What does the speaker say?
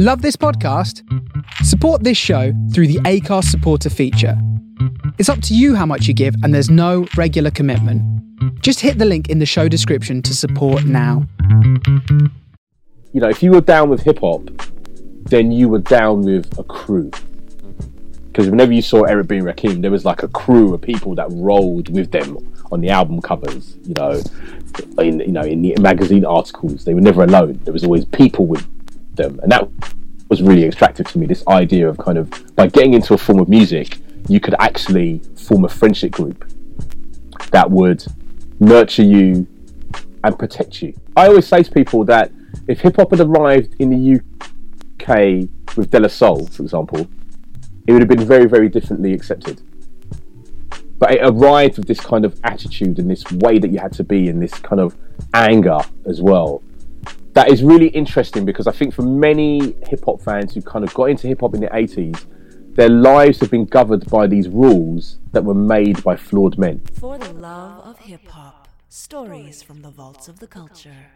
Love this podcast? Support this show through the Acast supporter feature. It's up to you how much you give, and there's no regular commitment. Just hit the link in the show description to support now. You know, if you were down with hip hop, then you were down with a crew. Because whenever you saw Eric B. and Rakim, there was like a crew of people that rolled with them on the album covers. You know, in you know in the magazine articles, they were never alone. There was always people with them, and that was really attractive to me. This idea of kind of by getting into a form of music, you could actually form a friendship group that would nurture you and protect you. I always say to people that if hip hop had arrived in the UK with De La Soul, for example, it would have been very, very differently accepted. But it arrived with this kind of attitude and this way that you had to be, and this kind of anger as well. That is really interesting because I think for many hip hop fans who kind of got into hip hop in the 80s, their lives have been governed by these rules that were made by flawed men. For the love of hip hop, stories from the vaults of the culture.